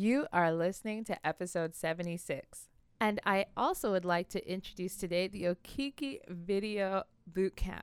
You are listening to episode 76. And I also would like to introduce today the Okiki Video Bootcamp.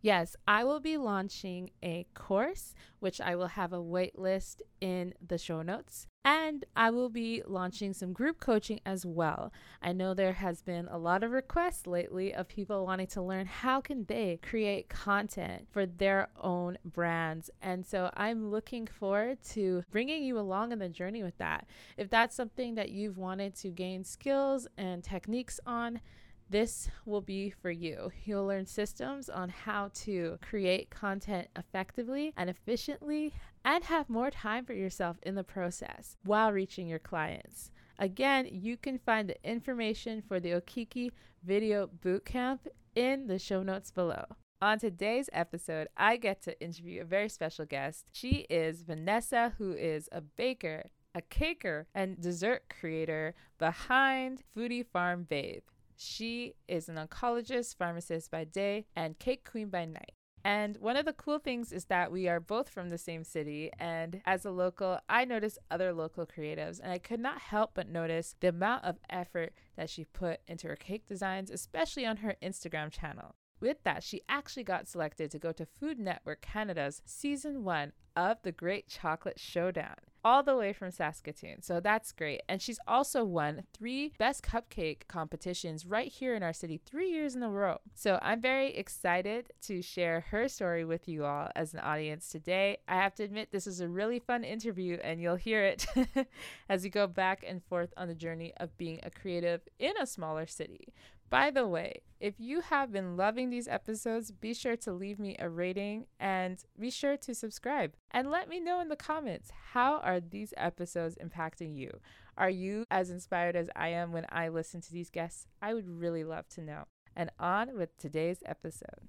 Yes, I will be launching a course, which I will have a waitlist in the show notes. And I will be launching some group coaching as well. I know there has been a lot of requests lately of people wanting to learn how can they create content for their own brands. And so I'm looking forward to bringing you along in the journey with that. If that's something that you've wanted to gain skills and techniques on, this will be for you. You'll learn systems on how to create content effectively and efficiently and have more time for yourself in the process while reaching your clients. Again, you can find the information for the Okiki Video Bootcamp in the show notes below. On today's episode, I get to interview a very special guest. She is Vanessa, who is a baker, a caker, and dessert creator behind Foodie Farm Babe. She is an oncologist, pharmacist by day, and cake queen by night. And one of the cool things is that we are both from the same city. And as a local, I noticed other local creatives, and I could not help but notice the amount of effort that she put into her cake designs, especially on her Instagram channel. With that, she actually got selected to go to Food Network Canada's season one of The Great Chocolate Showdown all the way from Saskatoon. So that's great. And she's also won three best cupcake competitions right here in our city three years in a row. So I'm very excited to share her story with you all as an audience today. I have to admit, this is a really fun interview, and you'll hear it as we go back and forth on the journey of being a creative in a smaller city. By the way, if you have been loving these episodes, be sure to leave me a rating and be sure to subscribe. And let me know in the comments how are these episodes impacting you? Are you as inspired as I am when I listen to these guests? I would really love to know. And on with today's episode.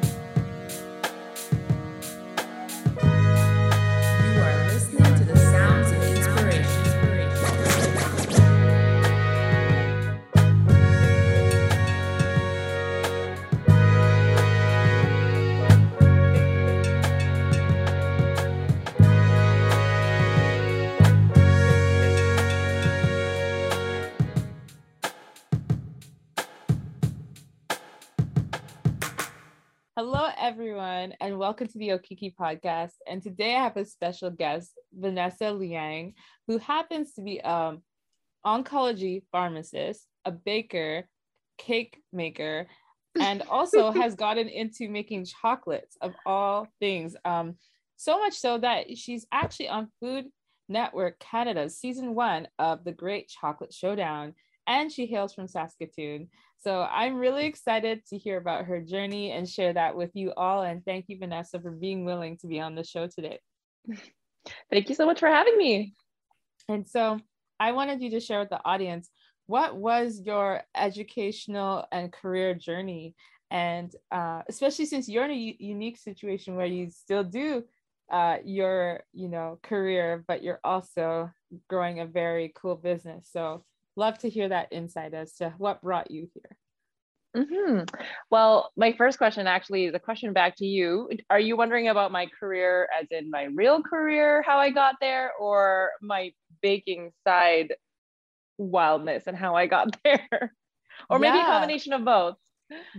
Hello, everyone, and welcome to the Okiki podcast. And today I have a special guest, Vanessa Liang, who happens to be an oncology pharmacist, a baker, cake maker, and also has gotten into making chocolates of all things. Um, so much so that she's actually on Food Network Canada's season one of The Great Chocolate Showdown, and she hails from Saskatoon. So I'm really excited to hear about her journey and share that with you all. And thank you, Vanessa, for being willing to be on the show today. Thank you so much for having me. And so I wanted you to share with the audience what was your educational and career journey? And uh, especially since you're in a unique situation where you still do uh, your, you know, career, but you're also growing a very cool business. So love to hear that insight as to what brought you here. Mm-hmm. Well, my first question actually is a question back to you. Are you wondering about my career, as in my real career, how I got there, or my baking side wildness and how I got there? or maybe a combination of both?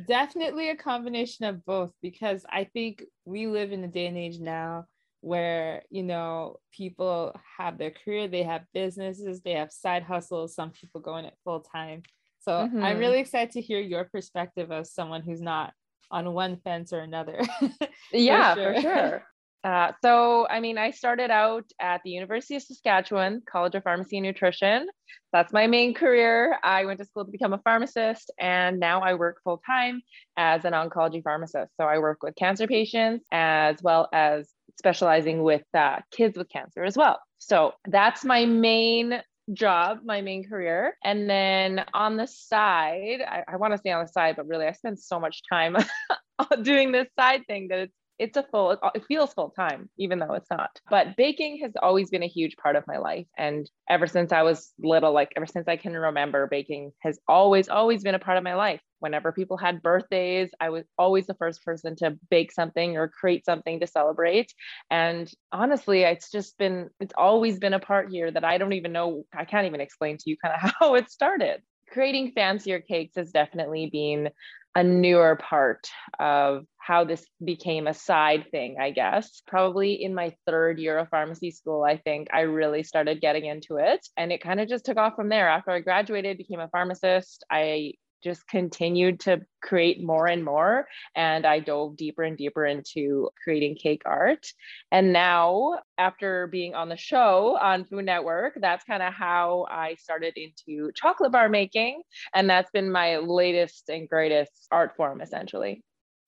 Definitely a combination of both because I think we live in a day and age now where you know people have their career, they have businesses, they have side hustles, some people going it full time. So I'm Mhm. really excited to hear your perspective as someone who's not on one fence or another. Yeah, sure. for sure. Uh, so, I mean, I started out at the University of Saskatchewan College of Pharmacy and Nutrition. That's my main career. I went to school to become a pharmacist, and now I work full time as an oncology pharmacist. So, I work with cancer patients as well as specializing with uh, kids with cancer as well. So, that's my main job, my main career. And then on the side, I, I want to stay on the side, but really, I spend so much time doing this side thing that it's it's a full it feels full time even though it's not. But baking has always been a huge part of my life. And ever since i was little like ever since i can remember baking has always always been a part of my life. Whenever people had birthdays i was always the first person to bake something or create something to celebrate. And honestly it's just been it's always been a part here that i don't even know i can't even explain to you kind of how it started. Creating fancier cakes has definitely been a newer part of how this became a side thing, I guess. Probably in my third year of pharmacy school, I think I really started getting into it. And it kind of just took off from there. After I graduated, became a pharmacist, I just continued to create more and more. And I dove deeper and deeper into creating cake art. And now, after being on the show on Food Network, that's kind of how I started into chocolate bar making. And that's been my latest and greatest art form, essentially.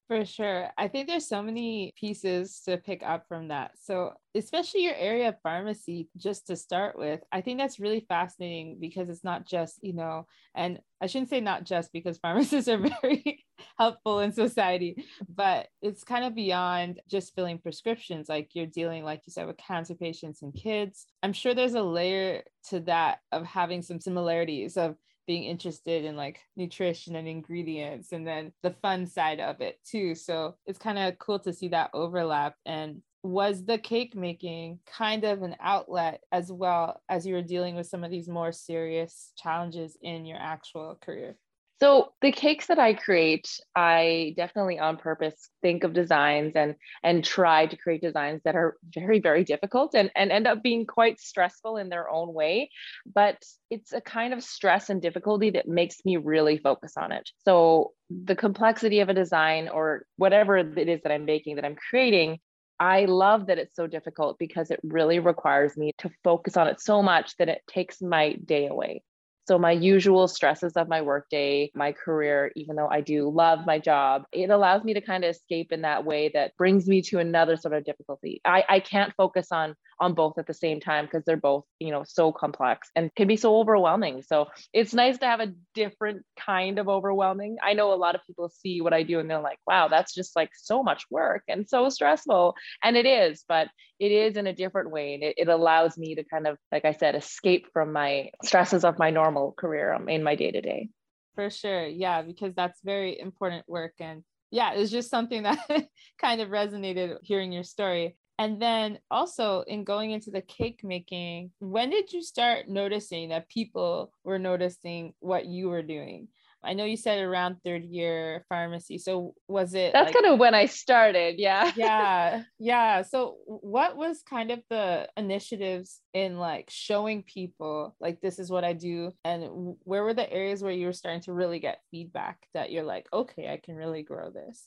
For sure. I think there's so many pieces to pick up from that. So, especially your area of pharmacy, just to start with, I think that's really fascinating because it's not just, you know, and I shouldn't say not just because pharmacists are very helpful in society, but it's kind of beyond just filling prescriptions. Like you're dealing, like you said, with cancer patients and kids. I'm sure there's a layer to that of having some similarities of being interested in like nutrition and ingredients and then the fun side of it too. So it's kind of cool to see that overlap. And was the cake making kind of an outlet as well as you were dealing with some of these more serious challenges in your actual career? So the cakes that I create, I definitely on purpose think of designs and and try to create designs that are very very difficult and and end up being quite stressful in their own way, but it's a kind of stress and difficulty that makes me really focus on it. So the complexity of a design or whatever it is that I'm making that I'm creating I love that it's so difficult because it really requires me to focus on it so much that it takes my day away. So, my usual stresses of my workday, my career, even though I do love my job, it allows me to kind of escape in that way that brings me to another sort of difficulty. I, I can't focus on on both at the same time because they're both, you know, so complex and can be so overwhelming. So it's nice to have a different kind of overwhelming. I know a lot of people see what I do and they're like, wow, that's just like so much work and so stressful. And it is, but it is in a different way. And it, it allows me to kind of, like I said, escape from my stresses of my normal career um, in my day to day. For sure. Yeah, because that's very important work. And yeah, it's just something that kind of resonated hearing your story. And then also in going into the cake making, when did you start noticing that people were noticing what you were doing? I know you said around third year pharmacy. So was it That's like, kind of when I started, yeah. yeah. Yeah. So what was kind of the initiatives in like showing people like this is what I do and where were the areas where you were starting to really get feedback that you're like, okay, I can really grow this?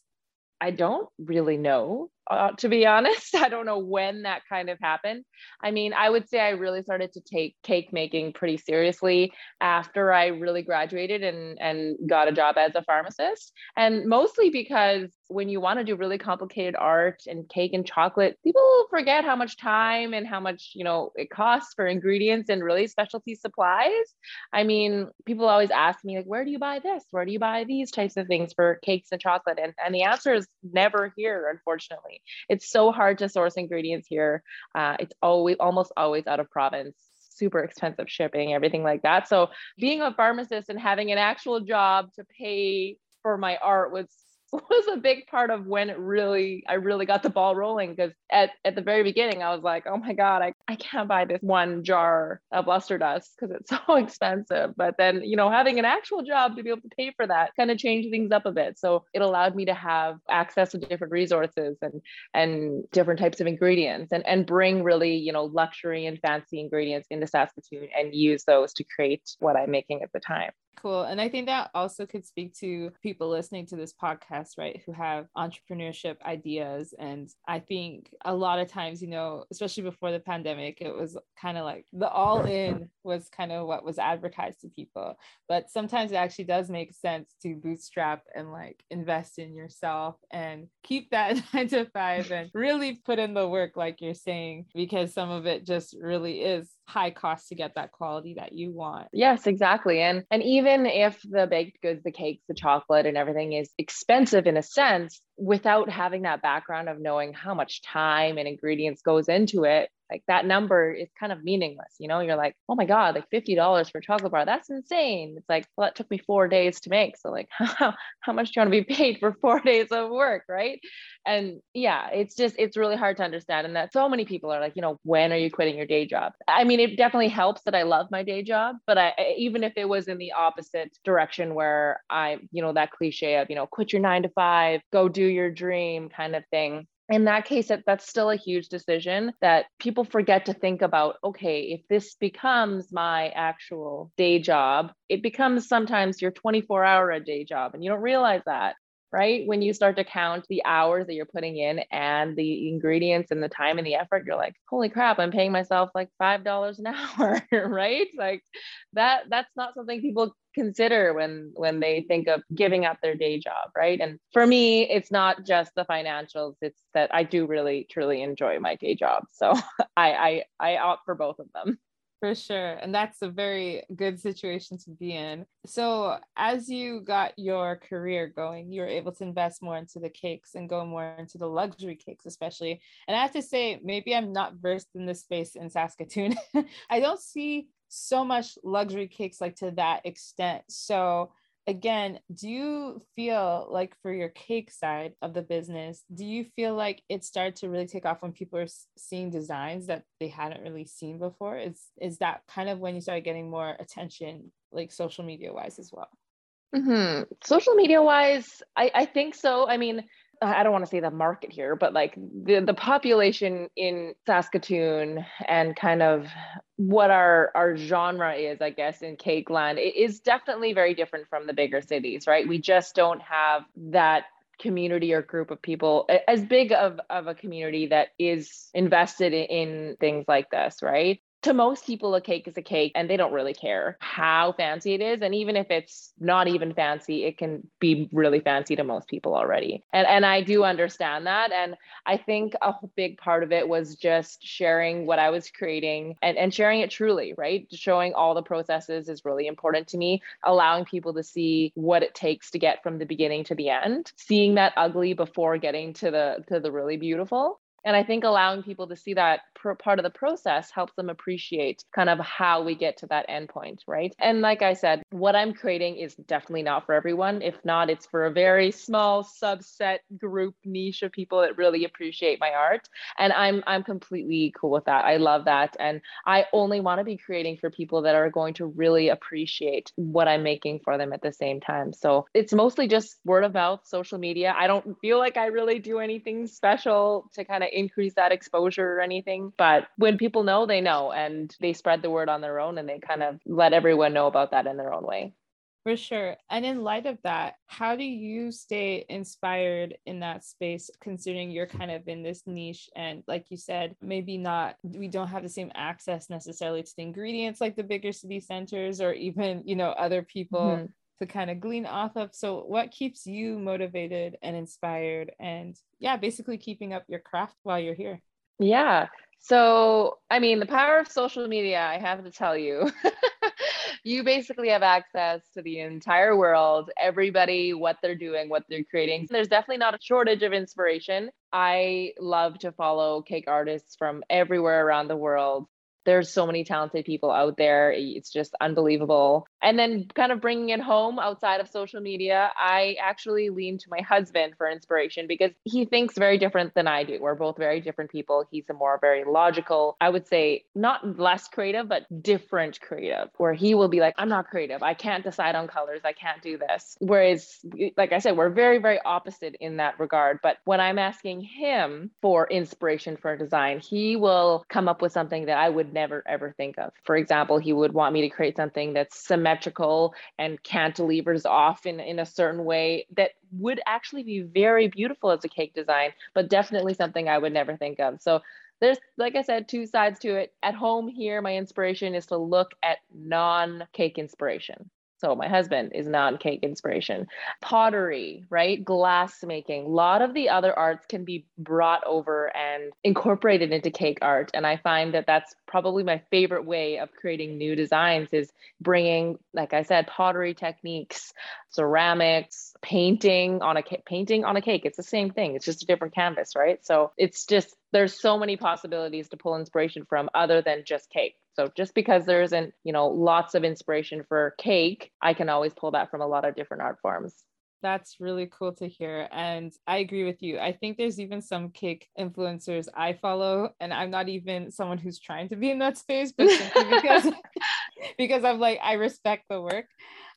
I don't really know, uh, to be honest. I don't know when that kind of happened. I mean, I would say I really started to take cake making pretty seriously after I really graduated and, and got a job as a pharmacist. And mostly because when you want to do really complicated art and cake and chocolate, people forget how much time and how much, you know, it costs for ingredients and really specialty supplies. I mean, people always ask me like, where do you buy this? Where do you buy these types of things for cakes and chocolate? And, and the answer is never here, unfortunately. It's so hard to source ingredients here. Uh, it's always, almost always out of province super expensive shipping, everything like that. So being a pharmacist and having an actual job to pay for my art was was a big part of when it really I really got the ball rolling because at, at the very beginning I was like, oh my God, I, I can't buy this one jar of luster dust because it's so expensive. But then, you know, having an actual job to be able to pay for that kind of changed things up a bit. So it allowed me to have access to different resources and and different types of ingredients and, and bring really, you know, luxury and fancy ingredients into Saskatoon and use those to create what I'm making at the time. Cool. And I think that also could speak to people listening to this podcast, right, who have entrepreneurship ideas. And I think a lot of times, you know, especially before the pandemic, it was kind of like the all in was kind of what was advertised to people. But sometimes it actually does make sense to bootstrap and like invest in yourself and keep that nine to five and really put in the work, like you're saying, because some of it just really is high cost to get that quality that you want. Yes, exactly. And and even if the baked goods, the cakes, the chocolate and everything is expensive in a sense, without having that background of knowing how much time and ingredients goes into it, like that number is kind of meaningless. You know, you're like, oh my God, like $50 for a chocolate bar. That's insane. It's like, well, that took me four days to make. So like how, how much do you want to be paid for four days of work? Right. And yeah, it's just, it's really hard to understand. And that so many people are like, you know, when are you quitting your day job? I mean, it definitely helps that I love my day job, but I, even if it was in the opposite direction where I, you know, that cliche of, you know, quit your nine to five, go do your dream kind of thing. In that case that, that's still a huge decision that people forget to think about okay if this becomes my actual day job it becomes sometimes your 24 hour a day job and you don't realize that right? When you start to count the hours that you're putting in and the ingredients and the time and the effort, you're like, holy crap, I'm paying myself like $5 an hour, right? Like that that's not something people consider when when they think of giving up their day job, right? And for me, it's not just the financials, it's that I do really truly enjoy my day job. So I I I opt for both of them. For sure. And that's a very good situation to be in. So, as you got your career going, you were able to invest more into the cakes and go more into the luxury cakes, especially. And I have to say, maybe I'm not versed in this space in Saskatoon. I don't see so much luxury cakes like to that extent. So, again, do you feel like for your cake side of the business, do you feel like it started to really take off when people are seeing designs that they hadn't really seen before? Is is that kind of when you started getting more attention, like social media wise as well? Mm-hmm. Social media wise, I, I think so. I mean, I don't want to say the market here, but like the, the population in Saskatoon and kind of what our, our genre is, I guess, in cake land, it is definitely very different from the bigger cities, right? We just don't have that community or group of people as big of, of a community that is invested in, in things like this, right? To most people, a cake is a cake and they don't really care how fancy it is. And even if it's not even fancy, it can be really fancy to most people already. And, and I do understand that. And I think a big part of it was just sharing what I was creating and, and sharing it truly, right? Showing all the processes is really important to me, allowing people to see what it takes to get from the beginning to the end, seeing that ugly before getting to the to the really beautiful and I think allowing people to see that part of the process helps them appreciate kind of how we get to that endpoint, right? And like I said, what I'm creating is definitely not for everyone. If not, it's for a very small subset group niche of people that really appreciate my art. And I'm I'm completely cool with that. I love that. And I only want to be creating for people that are going to really appreciate what I'm making for them at the same time. So it's mostly just word of mouth, social media. I don't feel like I really do anything special to kind of increase that exposure or anything. But when people know, they know and they spread the word on their own and they kind of let everyone know about that in their own way. For sure. And in light of that, how do you stay inspired in that space, considering you're kind of in this niche? And like you said, maybe not, we don't have the same access necessarily to the ingredients like the bigger city centers or even, you know, other people. Mm-hmm to kind of glean off of. So, what keeps you motivated and inspired? And yeah, basically keeping up your craft while you're here. Yeah. So, I mean, the power of social media, I have to tell you, you basically have access to the entire world, everybody, what they're doing, what they're creating. There's definitely not a shortage of inspiration. I love to follow cake artists from everywhere around the world there's so many talented people out there. It's just unbelievable. And then, kind of bringing it home outside of social media, I actually lean to my husband for inspiration because he thinks very different than I do. We're both very different people. He's a more very logical, I would say, not less creative, but different creative, where he will be like, I'm not creative. I can't decide on colors. I can't do this. Whereas, like I said, we're very, very opposite in that regard. But when I'm asking him for inspiration for a design, he will come up with something that I would never, ever think of. For example, he would want me to create something that's cement symmetrical and cantilevers off in, in a certain way that would actually be very beautiful as a cake design, but definitely something I would never think of. So there's like I said, two sides to it. At home here, my inspiration is to look at non-cake inspiration. So my husband is non-cake inspiration. Pottery, right? Glass making. A lot of the other arts can be brought over and incorporated into cake art. And I find that that's probably my favorite way of creating new designs is bringing, like I said, pottery techniques, ceramics, painting on a painting on a cake. It's the same thing. It's just a different canvas, right? So it's just there's so many possibilities to pull inspiration from other than just cake. So just because there isn't, you know, lots of inspiration for cake, I can always pull that from a lot of different art forms. That's really cool to hear. And I agree with you. I think there's even some cake influencers I follow, and I'm not even someone who's trying to be in that space, but because because I'm like, I respect the work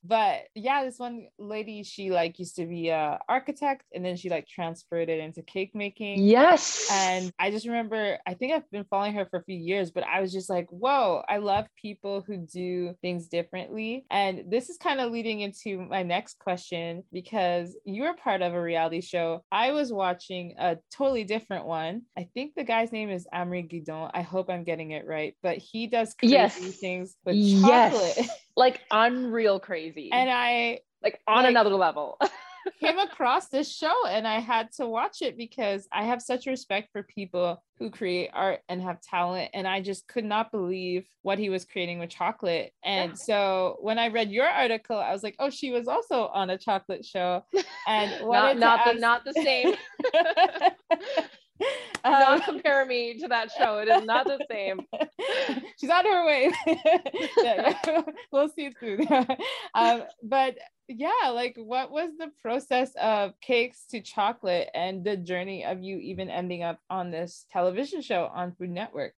but yeah this one lady she like used to be a architect and then she like transferred it into cake making. Yes. And i just remember i think i've been following her for a few years but i was just like whoa i love people who do things differently. And this is kind of leading into my next question because you were part of a reality show. I was watching a totally different one. I think the guy's name is Amaury Guichon. I hope i'm getting it right but he does crazy yes. things with chocolate. Yes. like unreal crazy. And I like on like, another level. came across this show and I had to watch it because I have such respect for people who create art and have talent. And I just could not believe what he was creating with chocolate. And so when I read your article, I was like, oh, she was also on a chocolate show. And not, not, ask- the, not the same. um, not compare me to that show. It is not the same. She's on her way. yeah, yeah. we'll see through. um, but yeah, like what was the process of cakes to chocolate and the journey of you even ending up on this television show on Food Network?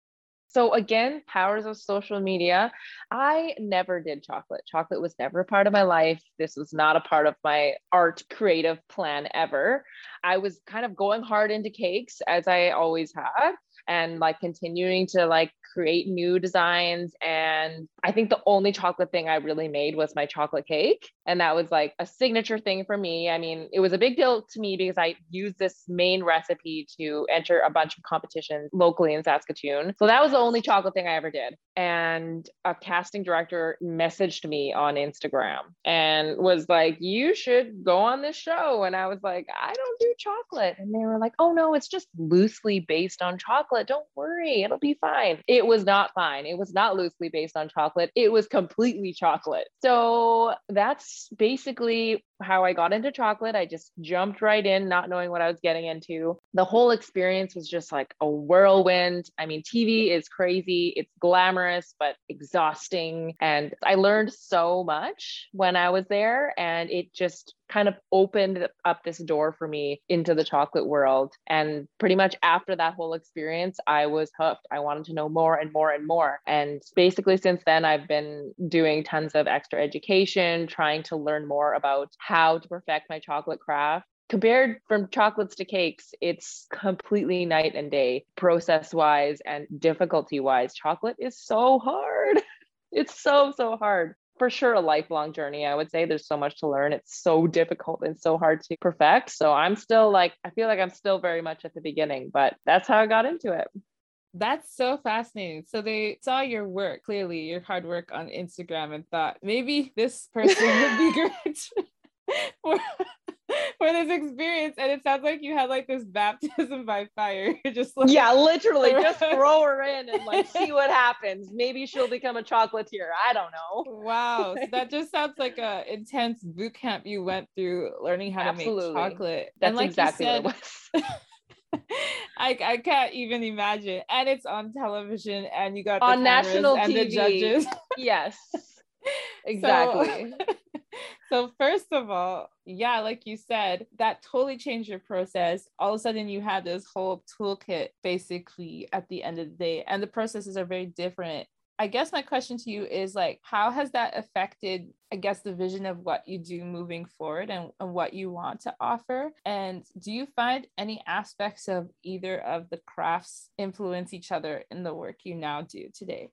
So again, powers of social media. I never did chocolate. Chocolate was never a part of my life. This was not a part of my art creative plan ever. I was kind of going hard into cakes as I always had and like continuing to like create new designs. And I think the only chocolate thing I really made was my chocolate cake. And that was like a signature thing for me. I mean, it was a big deal to me because I used this main recipe to enter a bunch of competitions locally in Saskatoon. So that was the only chocolate thing I ever did. And a casting director messaged me on Instagram and was like, You should go on this show. And I was like, I don't do chocolate. And they were like, Oh, no, it's just loosely based on chocolate. Don't worry, it'll be fine. It was not fine. It was not loosely based on chocolate. It was completely chocolate. So that's basically how I got into chocolate. I just jumped right in, not knowing what I was getting into. The whole experience was just like a whirlwind. I mean, TV is crazy, it's glamorous, but exhausting. And I learned so much when I was there, and it just kind of opened up this door for me into the chocolate world. And pretty much after that whole experience, I was hooked. I wanted to know more and more and more. And basically, since then, I've been doing tons of extra education, trying to learn more about how to perfect my chocolate craft compared from chocolates to cakes, it's completely night and day, process wise and difficulty wise. Chocolate is so hard. It's so, so hard for sure a lifelong journey. I would say there's so much to learn. It's so difficult and so hard to perfect. So I'm still like, I feel like I'm still very much at the beginning, but that's how I got into it. That's so fascinating. So they saw your work, clearly your hard work on Instagram, and thought maybe this person would be great for for this experience. And it sounds like you had like this baptism by fire. Just like, yeah, literally just throw her in and like see what happens. Maybe she'll become a chocolatier. I don't know. Wow. So that just sounds like a intense boot camp you went through learning how Absolutely. to make chocolate. That's and like exactly said, what it was. I, I can't even imagine. And it's on television and you got on national and TV. the judges. yes. Exactly. So, so first of all, yeah, like you said, that totally changed your process. All of a sudden you had this whole toolkit basically at the end of the day. And the processes are very different. I guess my question to you is like, how has that affected, I guess, the vision of what you do moving forward and, and what you want to offer? And do you find any aspects of either of the crafts influence each other in the work you now do today?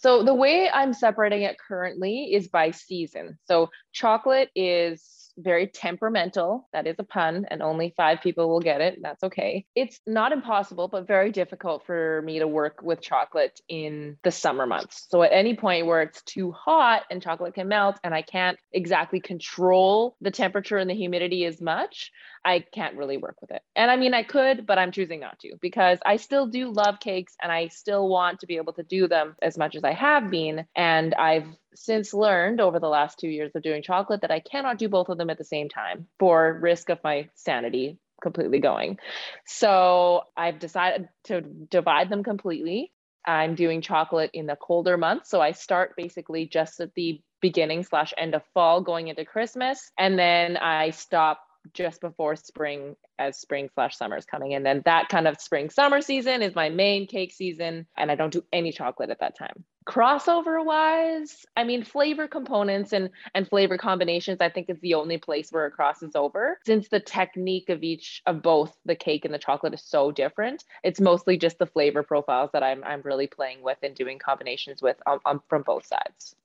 So the way I'm separating it currently is by season. So chocolate is very temperamental. That is a pun, and only five people will get it. That's okay. It's not impossible, but very difficult for me to work with chocolate in the summer months. So, at any point where it's too hot and chocolate can melt, and I can't exactly control the temperature and the humidity as much, I can't really work with it. And I mean, I could, but I'm choosing not to because I still do love cakes and I still want to be able to do them as much as I have been. And I've since learned over the last two years of doing chocolate that I cannot do both of them at the same time for risk of my sanity completely going. So I've decided to divide them completely. I'm doing chocolate in the colder months. So I start basically just at the beginning slash end of fall going into Christmas. And then I stop just before spring as spring slash summer is coming in. Then that kind of spring summer season is my main cake season. And I don't do any chocolate at that time. Crossover wise, I mean flavor components and and flavor combinations, I think is the only place where it crosses over. Since the technique of each of both the cake and the chocolate is so different, it's mostly just the flavor profiles that I'm I'm really playing with and doing combinations with um, um, from both sides.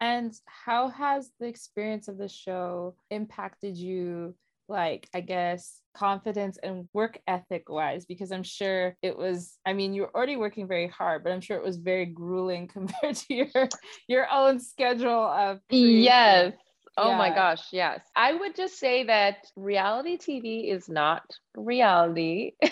And how has the experience of the show impacted you, like, I guess, confidence and work ethic wise? Because I'm sure it was, I mean, you're already working very hard, but I'm sure it was very grueling compared to your your own schedule of creation. Yes. Oh yeah. my gosh, yes. I would just say that reality TV is not reality.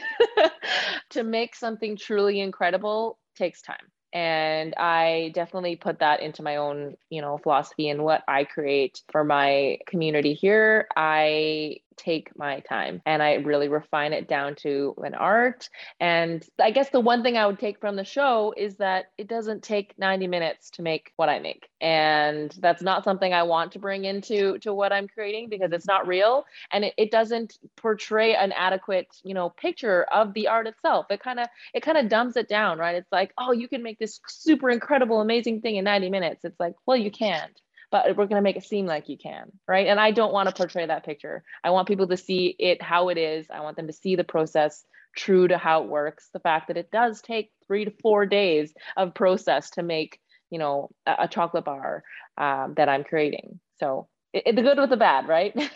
to make something truly incredible takes time and i definitely put that into my own you know philosophy and what i create for my community here i take my time and I really refine it down to an art. And I guess the one thing I would take from the show is that it doesn't take 90 minutes to make what I make. And that's not something I want to bring into to what I'm creating because it's not real and it, it doesn't portray an adequate, you know, picture of the art itself. It kind of it kind of dumbs it down, right? It's like, oh, you can make this super incredible, amazing thing in 90 minutes. It's like, well, you can't but we're going to make it seem like you can right? And i don't want to portray that picture. I want people to see it how it is. I want them to see the process true to how it works. The fact that it does take three to four days of process to make you know a, a chocolate bar um, that i'm creating. So it, it, the good with the bad right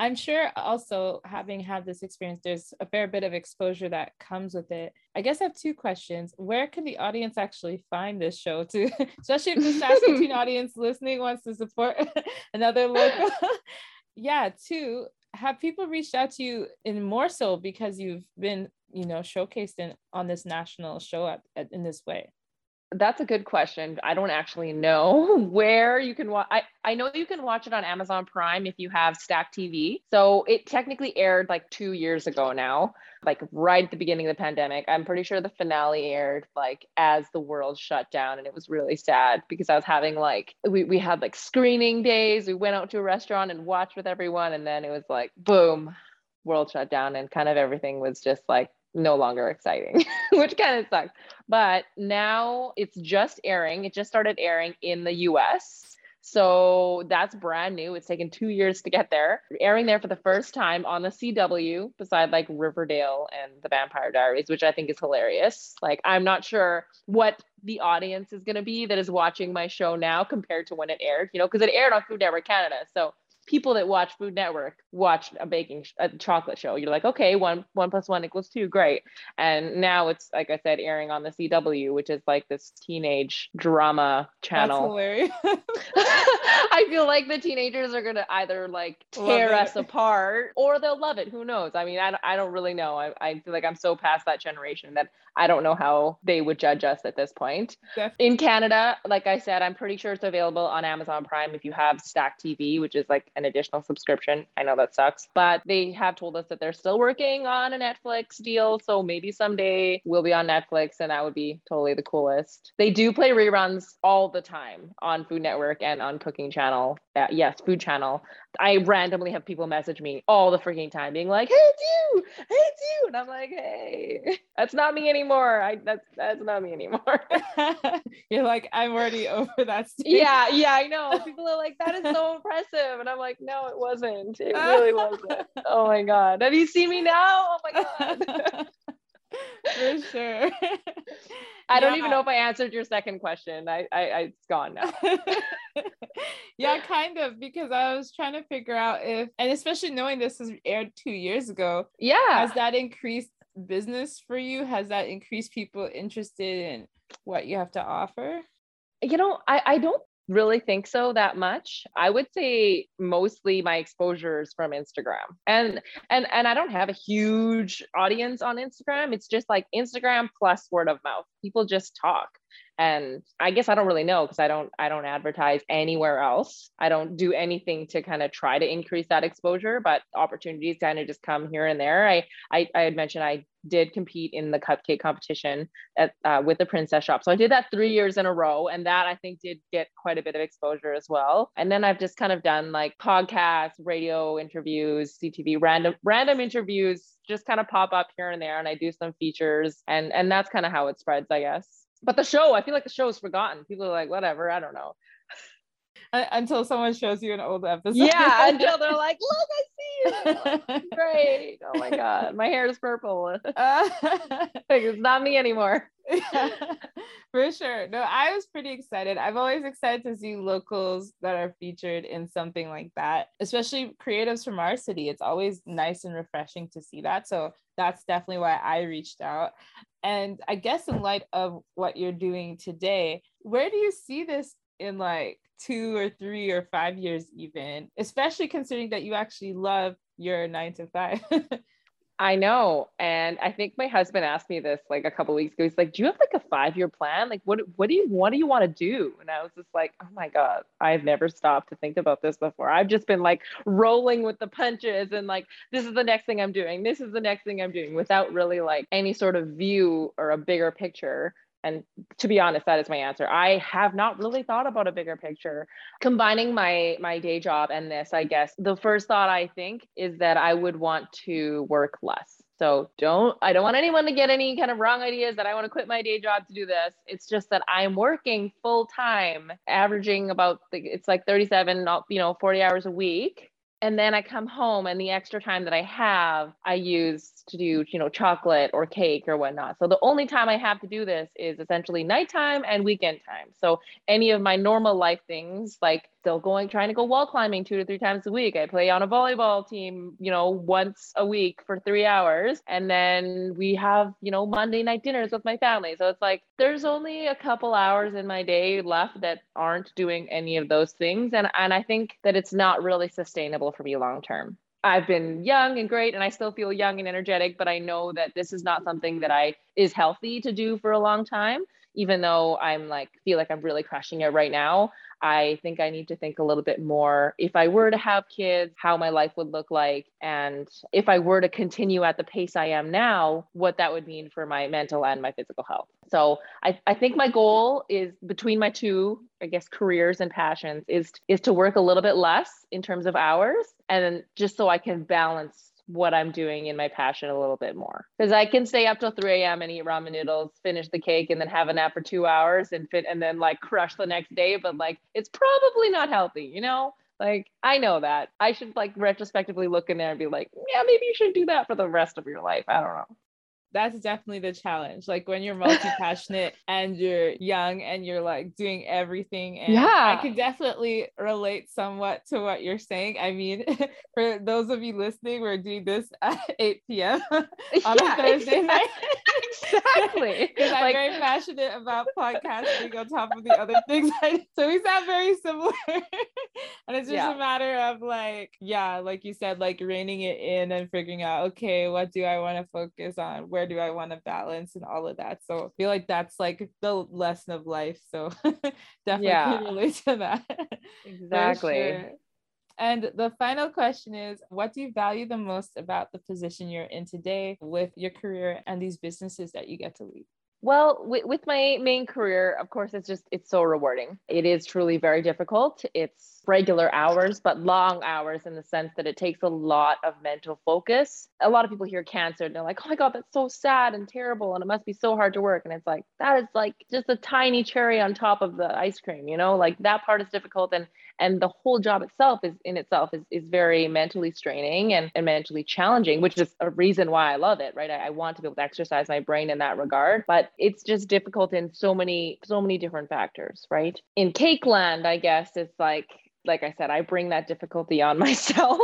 I'm sure also having had this experience, there's a fair bit of exposure that comes with it. I guess I have two questions. Where can the audience actually find this show to, especially if the Saskatoon audience listening wants to support another local? yeah, two, have people reached out to you in more so because you've been, you know, showcased in on this national show at, at in this way? That's a good question. I don't actually know where you can watch. I, I know you can watch it on Amazon Prime if you have Stack TV. So it technically aired like two years ago now, like right at the beginning of the pandemic. I'm pretty sure the finale aired like as the world shut down. And it was really sad because I was having like, we, we had like screening days. We went out to a restaurant and watched with everyone. And then it was like, boom, world shut down and kind of everything was just like no longer exciting, which kind of sucks. But now it's just airing. It just started airing in the US. So that's brand new. It's taken two years to get there. Airing there for the first time on the CW, beside like Riverdale and The Vampire Diaries, which I think is hilarious. Like, I'm not sure what the audience is going to be that is watching my show now compared to when it aired, you know, because it aired on Food Network Canada. So people that watch Food Network watch a baking a chocolate show. You're like, okay, one one plus one equals two, great. And now it's like I said, airing on the CW, which is like this teenage drama channel. That's hilarious. I feel like the teenagers are gonna either like tear us apart or they'll love it. Who knows? I mean, I don't, I don't really know. I, I feel like I'm so past that generation that I don't know how they would judge us at this point. Definitely. In Canada, like I said, I'm pretty sure it's available on Amazon Prime if you have Stack TV, which is like an additional subscription. I know that sucks, but they have told us that they're still working on a Netflix deal. So maybe someday we'll be on Netflix and that would be totally the coolest. They do play reruns all the time on Food Network and on Cooking Channel. Uh, yes, Food Channel. I randomly have people message me all the freaking time being like, hey, it's you, hey, it's you. And I'm like, hey, that's not me anymore. I that's that's not me anymore. You're like, I'm already over that stage. Yeah, yeah, I know. People are like, that is so impressive. And I'm like, no, it wasn't. It really wasn't. Oh my God. Have you seen me now? Oh my God. For sure. I don't even know if I answered your second question. I, I, I it's gone now. yeah, kind of, because I was trying to figure out if, and especially knowing this was aired two years ago. Yeah. Has that increased business for you? Has that increased people interested in what you have to offer? You know, I, I don't really think so that much. I would say mostly my exposure is from Instagram. And and and I don't have a huge audience on Instagram. It's just like Instagram plus word of mouth. People just talk and i guess i don't really know because i don't i don't advertise anywhere else. I don't do anything to kind of try to increase that exposure but opportunities kind of just come here and there. I i, I had mentioned i did compete in the cupcake competition at, uh, with the princess shop. So i did that three years in a row and that i think did get quite a bit of exposure as well. And then i've just kind of done like podcasts radio interviews ctv random random interviews just kind of pop up here and there and i do some features and and that's kind of how it spreads i guess but the show, I feel like the show is forgotten. People are like, whatever, I don't know. Until someone shows you an old episode. Yeah, until they're like, look, I see you. Great. Oh my God. My hair is purple. Uh, it's not me anymore. For sure. No, I was pretty excited. I've always excited to see locals that are featured in something like that, especially creatives from our city. It's always nice and refreshing to see that. So that's definitely why I reached out. And I guess in light of what you're doing today, where do you see this in like two or three or five years, even, especially considering that you actually love your nine to five? I know. And I think my husband asked me this like a couple weeks ago. He's like, Do you have like a five year plan? Like what what do you what do you want to do? And I was just like, Oh my God, I've never stopped to think about this before. I've just been like rolling with the punches and like this is the next thing I'm doing. This is the next thing I'm doing without really like any sort of view or a bigger picture. And to be honest, that is my answer. I have not really thought about a bigger picture. Combining my my day job and this, I guess the first thought I think is that I would want to work less. So don't I don't want anyone to get any kind of wrong ideas that I want to quit my day job to do this. It's just that I'm working full time, averaging about it's like 37, you know, 40 hours a week and then I come home and the extra time that I have, I use to do, you know, chocolate or cake or whatnot. So the only time I have to do this is essentially nighttime and weekend time. So any of my normal life things like still going trying to go wall climbing two to three times a week. I play on a volleyball team, you know, once a week for 3 hours and then we have, you know, Monday night dinners with my family. So it's like there's only a couple hours in my day left that aren't doing any of those things and and I think that it's not really sustainable for me long term. I've been young and great and I still feel young and energetic, but I know that this is not something that I is healthy to do for a long time even though I'm like feel like I'm really crushing it right now, I think I need to think a little bit more if I were to have kids, how my life would look like. And if I were to continue at the pace I am now, what that would mean for my mental and my physical health. So I, I think my goal is between my two, I guess, careers and passions is, is to work a little bit less in terms of hours and just so I can balance what I'm doing in my passion a little bit more. Because I can stay up till 3 a.m. and eat ramen noodles, finish the cake, and then have a nap for two hours and fit and then like crush the next day. But like it's probably not healthy, you know? Like I know that. I should like retrospectively look in there and be like, yeah, maybe you should do that for the rest of your life. I don't know that's definitely the challenge. Like when you're multi passionate and you're young and you're like doing everything. And yeah, I can definitely relate somewhat to what you're saying. I mean, for those of you listening, we're doing this at 8 p.m. on yeah, a Thursday night. Exactly. Because I'm very passionate about podcasting on top of the other things. I, so we sound very similar. and it's just yeah. a matter of like, yeah, like you said, like reining it in and figuring out, okay, what do I want to focus on? Where do I want to balance and all of that? So I feel like that's like the lesson of life. So definitely yeah. can relate to that. Exactly. And the final question is what do you value the most about the position you're in today with your career and these businesses that you get to lead? Well, with, with my main career, of course, it's just, it's so rewarding. It is truly very difficult. It's regular hours, but long hours in the sense that it takes a lot of mental focus. A lot of people hear cancer and they're like, oh my God, that's so sad and terrible. And it must be so hard to work. And it's like, that is like just a tiny cherry on top of the ice cream, you know, like that part is difficult. And and the whole job itself is in itself is, is very mentally straining and, and mentally challenging which is a reason why i love it right I, I want to be able to exercise my brain in that regard but it's just difficult in so many so many different factors right? In cake land i guess it's like like i said i bring that difficulty on myself.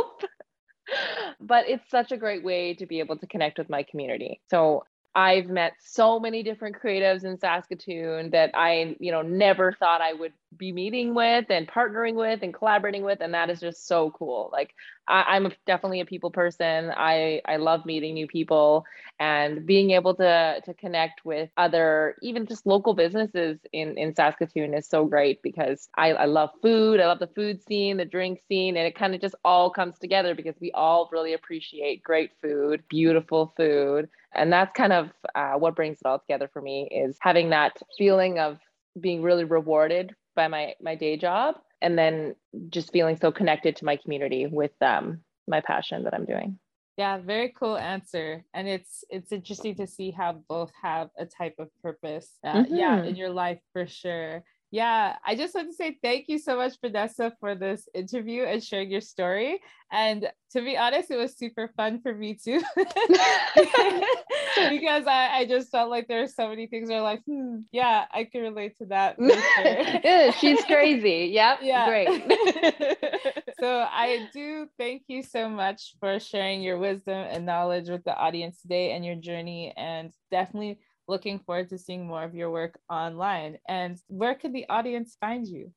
But it's such a great way to be able to connect with my community. So I've met so many different creatives in Saskatoon that I, you know, never thought I would be meeting with and partnering with and collaborating with. And that is just so cool. Like I, am definitely a people person. I, I love meeting new people and being able to, to connect with other, even just local businesses in, in Saskatoon is so great because I, I love food. I love the food scene, the drink scene, and it kind of just all comes together because we all really appreciate great food, beautiful food and that's kind of uh, what brings it all together for me is having that feeling of being really rewarded by my my day job and then just feeling so connected to my community with um, my passion that i'm doing. Yeah very cool answer. And it's it's interesting to see how both have a type of purpose uh, mm-hmm. yeah in your life for sure yeah, I just want to say thank you so much, Vanessa, for this interview and sharing your story. And to be honest, it was super fun for me too. because I, I just felt like there are so many things where like, hmm, yeah, I can relate to that. Sure. She's crazy. Yep. Yeah. Great. so I do thank you so much for sharing your wisdom and knowledge with the audience today and your journey and definitely looking forward to seeing more of your work online. And where can the audience find you?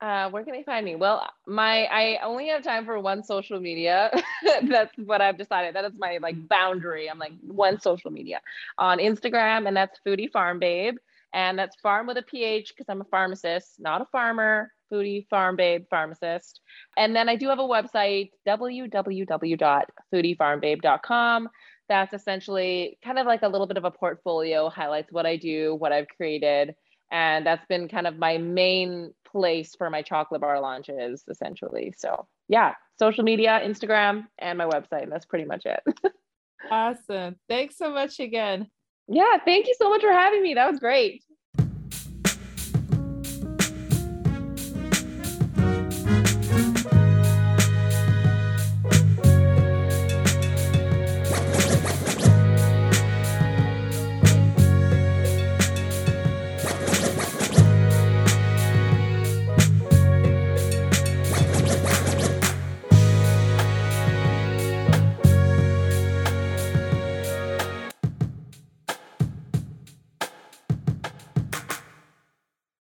Uh, where can they find me? Well, my I only have time for one social media. that's what I've decided. That is my like boundary. I'm like one social media on Instagram, and that's Foodie Pharm Babe, and that's farm with a ph because I'm a pharmacist, not a farmer. Foodie Pharm Babe pharmacist, and then I do have a website www.foodiepharmbabe.com that's essentially kind of like a little bit of a portfolio, highlights what I do, what I've created. And that's been kind of my main place for my chocolate bar launches, essentially. So, yeah, social media, Instagram, and my website. And that's pretty much it. awesome. Thanks so much again. Yeah, thank you so much for having me. That was great.